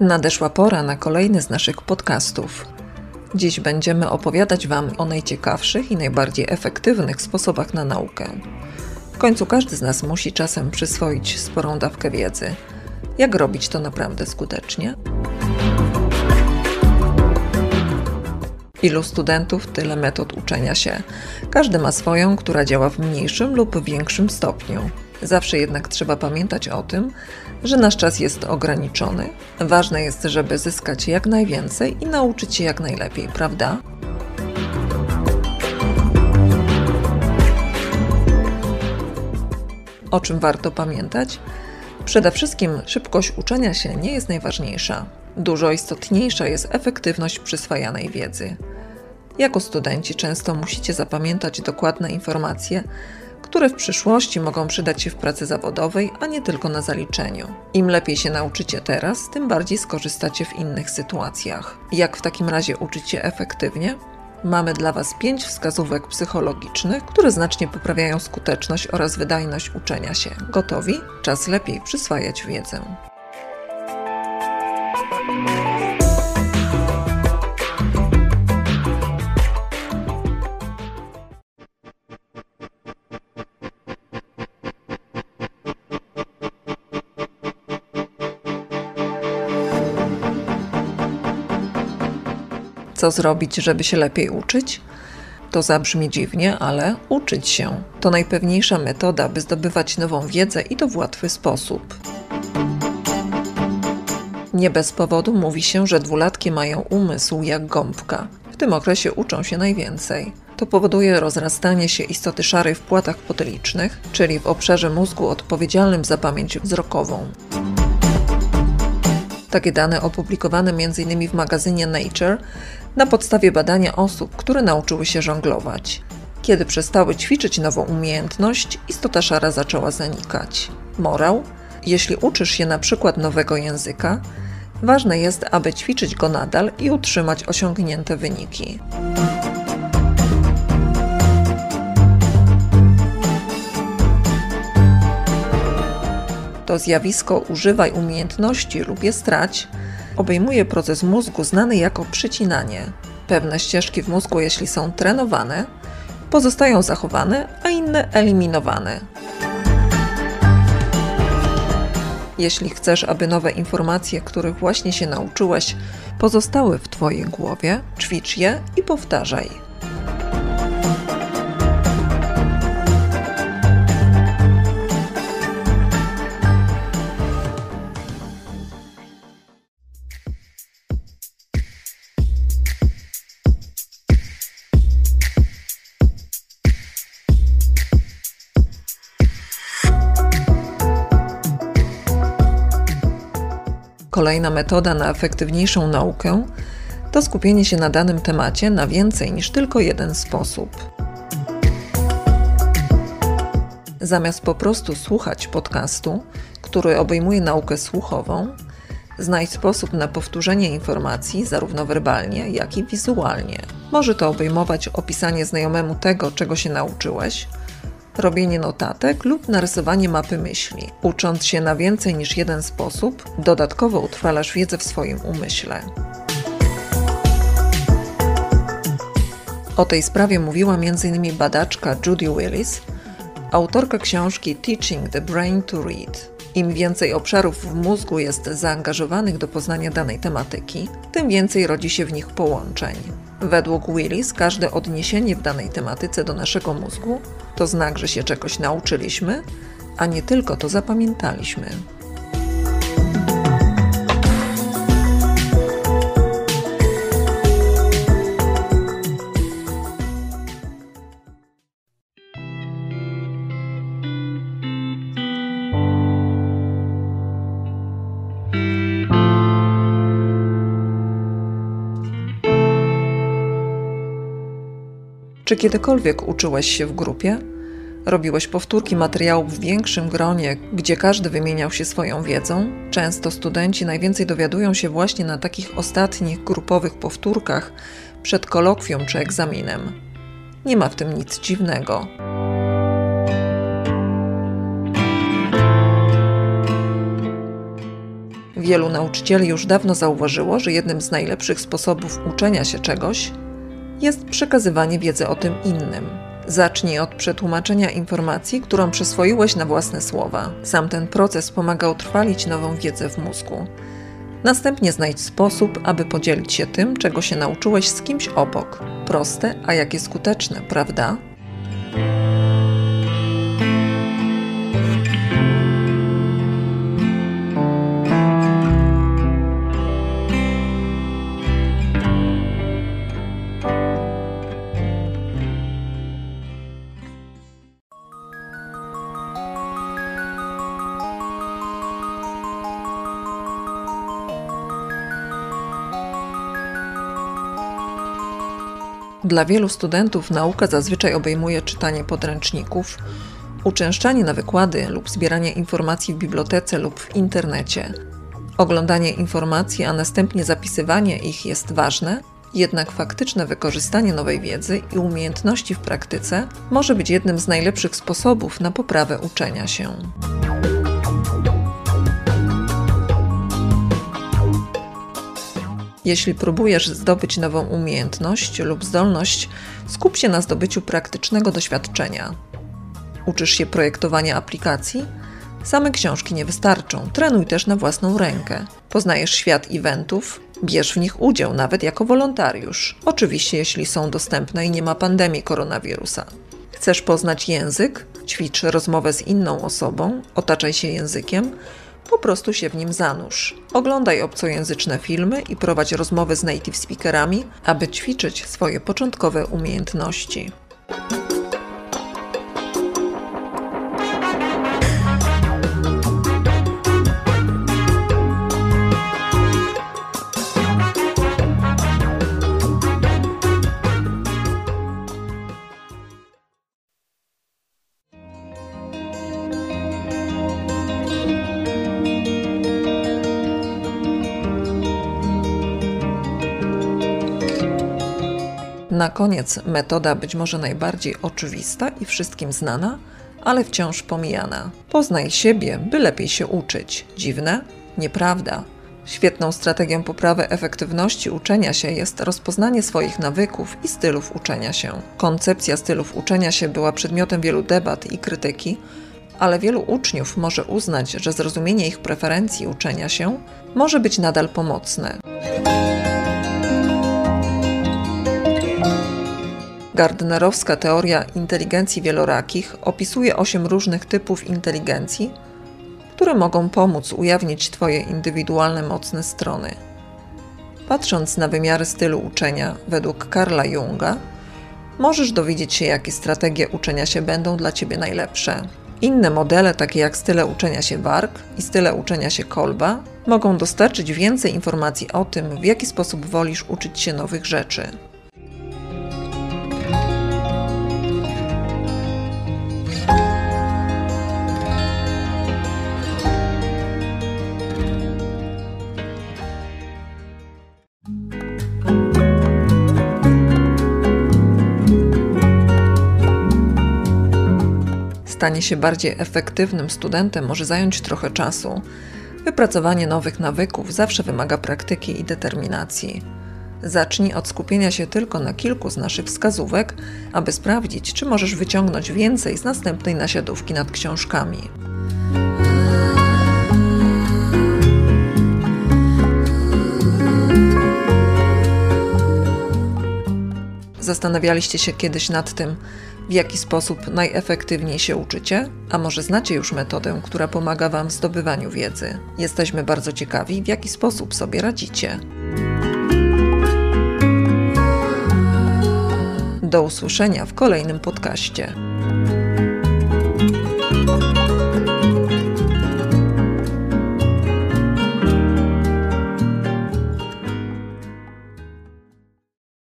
Nadeszła pora na kolejny z naszych podcastów. Dziś będziemy opowiadać Wam o najciekawszych i najbardziej efektywnych sposobach na naukę. W końcu każdy z nas musi czasem przyswoić sporą dawkę wiedzy. Jak robić to naprawdę skutecznie? Ilu studentów, tyle metod uczenia się. Każdy ma swoją, która działa w mniejszym lub większym stopniu. Zawsze jednak trzeba pamiętać o tym, że nasz czas jest ograniczony. Ważne jest, żeby zyskać jak najwięcej i nauczyć się jak najlepiej, prawda? O czym warto pamiętać? Przede wszystkim szybkość uczenia się nie jest najważniejsza. Dużo istotniejsza jest efektywność przyswajanej wiedzy. Jako studenci często musicie zapamiętać dokładne informacje, które w przyszłości mogą przydać się w pracy zawodowej, a nie tylko na zaliczeniu. Im lepiej się nauczycie teraz, tym bardziej skorzystacie w innych sytuacjach. Jak w takim razie uczyć się efektywnie? Mamy dla Was pięć wskazówek psychologicznych, które znacznie poprawiają skuteczność oraz wydajność uczenia się. Gotowi? Czas lepiej przyswajać wiedzę. Co zrobić, żeby się lepiej uczyć? To zabrzmi dziwnie, ale uczyć się to najpewniejsza metoda, by zdobywać nową wiedzę i to w łatwy sposób. Nie bez powodu mówi się, że dwulatki mają umysł jak gąbka. W tym okresie uczą się najwięcej. To powoduje rozrastanie się istoty szarej w płatach potylicznych, czyli w obszarze mózgu odpowiedzialnym za pamięć wzrokową. Takie dane opublikowane m.in. w magazynie Nature na podstawie badania osób, które nauczyły się żonglować. Kiedy przestały ćwiczyć nową umiejętność, istota szara zaczęła zanikać. Morał: jeśli uczysz się na przykład nowego języka, ważne jest, aby ćwiczyć go nadal i utrzymać osiągnięte wyniki. To zjawisko używaj umiejętności lub je strać obejmuje proces mózgu znany jako przycinanie. Pewne ścieżki w mózgu, jeśli są trenowane, pozostają zachowane, a inne eliminowane. Jeśli chcesz, aby nowe informacje, których właśnie się nauczyłeś, pozostały w Twojej głowie, ćwicz je i powtarzaj. Kolejna metoda na efektywniejszą naukę to skupienie się na danym temacie na więcej niż tylko jeden sposób. Zamiast po prostu słuchać podcastu, który obejmuje naukę słuchową, znajdź sposób na powtórzenie informacji zarówno werbalnie, jak i wizualnie. Może to obejmować opisanie znajomemu tego, czego się nauczyłeś, robienie notatek lub narysowanie mapy myśli. Ucząc się na więcej niż jeden sposób, dodatkowo utrwalasz wiedzę w swoim umyśle. O tej sprawie mówiła m.in. badaczka Judy Willis, autorka książki Teaching the Brain to Read. Im więcej obszarów w mózgu jest zaangażowanych do poznania danej tematyki, tym więcej rodzi się w nich połączeń. Według Willis każde odniesienie w danej tematyce do naszego mózgu to znak, że się czegoś nauczyliśmy, a nie tylko to zapamiętaliśmy. Czy kiedykolwiek uczyłeś się w grupie? Robiłeś powtórki materiałów w większym gronie, gdzie każdy wymieniał się swoją wiedzą? Często studenci najwięcej dowiadują się właśnie na takich ostatnich grupowych powtórkach przed kolokwium czy egzaminem. Nie ma w tym nic dziwnego. Wielu nauczycieli już dawno zauważyło, że jednym z najlepszych sposobów uczenia się czegoś jest przekazywanie wiedzy o tym innym. Zacznij od przetłumaczenia informacji, którą przyswoiłeś na własne słowa. Sam ten proces pomaga utrwalić nową wiedzę w mózgu. Następnie znajdź sposób, aby podzielić się tym, czego się nauczyłeś z kimś obok. Proste, a jakie skuteczne, prawda? Dla wielu studentów nauka zazwyczaj obejmuje czytanie podręczników, uczęszczanie na wykłady lub zbieranie informacji w bibliotece lub w internecie. Oglądanie informacji, a następnie zapisywanie ich jest ważne, jednak faktyczne wykorzystanie nowej wiedzy i umiejętności w praktyce może być jednym z najlepszych sposobów na poprawę uczenia się. Jeśli próbujesz zdobyć nową umiejętność lub zdolność, skup się na zdobyciu praktycznego doświadczenia. Uczysz się projektowania aplikacji? Same książki nie wystarczą, trenuj też na własną rękę. Poznajesz świat eventów, bierz w nich udział nawet jako wolontariusz. Oczywiście, jeśli są dostępne i nie ma pandemii koronawirusa. Chcesz poznać język? Ćwicz rozmowę z inną osobą, otaczaj się językiem, po prostu się w nim zanurz. Oglądaj obcojęzyczne filmy i prowadź rozmowy z native speakerami, aby ćwiczyć swoje początkowe umiejętności. Na koniec metoda być może najbardziej oczywista i wszystkim znana, ale wciąż pomijana. Poznaj siebie, by lepiej się uczyć. Dziwne? Nieprawda. Świetną strategią poprawy efektywności uczenia się jest rozpoznanie swoich nawyków i stylów uczenia się. Koncepcja stylów uczenia się była przedmiotem wielu debat i krytyki, ale wielu uczniów może uznać, że zrozumienie ich preferencji uczenia się może być nadal pomocne. Gardnerowska teoria inteligencji wielorakich opisuje osiem różnych typów inteligencji, które mogą pomóc ujawnić Twoje indywidualne mocne strony. Patrząc na wymiary stylu uczenia według Karla Junga, możesz dowiedzieć się, jakie strategie uczenia się będą dla Ciebie najlepsze. Inne modele, takie jak style uczenia się Warg i style uczenia się Kolba, mogą dostarczyć więcej informacji o tym, w jaki sposób wolisz uczyć się nowych rzeczy. Stanie się bardziej efektywnym studentem może zająć trochę czasu. Wypracowanie nowych nawyków zawsze wymaga praktyki i determinacji. Zacznij od skupienia się tylko na kilku z naszych wskazówek, aby sprawdzić, czy możesz wyciągnąć więcej z następnej nasiadówki nad książkami. Zastanawialiście się kiedyś nad tym, w jaki sposób najefektywniej się uczycie? A może znacie już metodę, która pomaga Wam w zdobywaniu wiedzy? Jesteśmy bardzo ciekawi, w jaki sposób sobie radzicie. Do usłyszenia w kolejnym podcaście.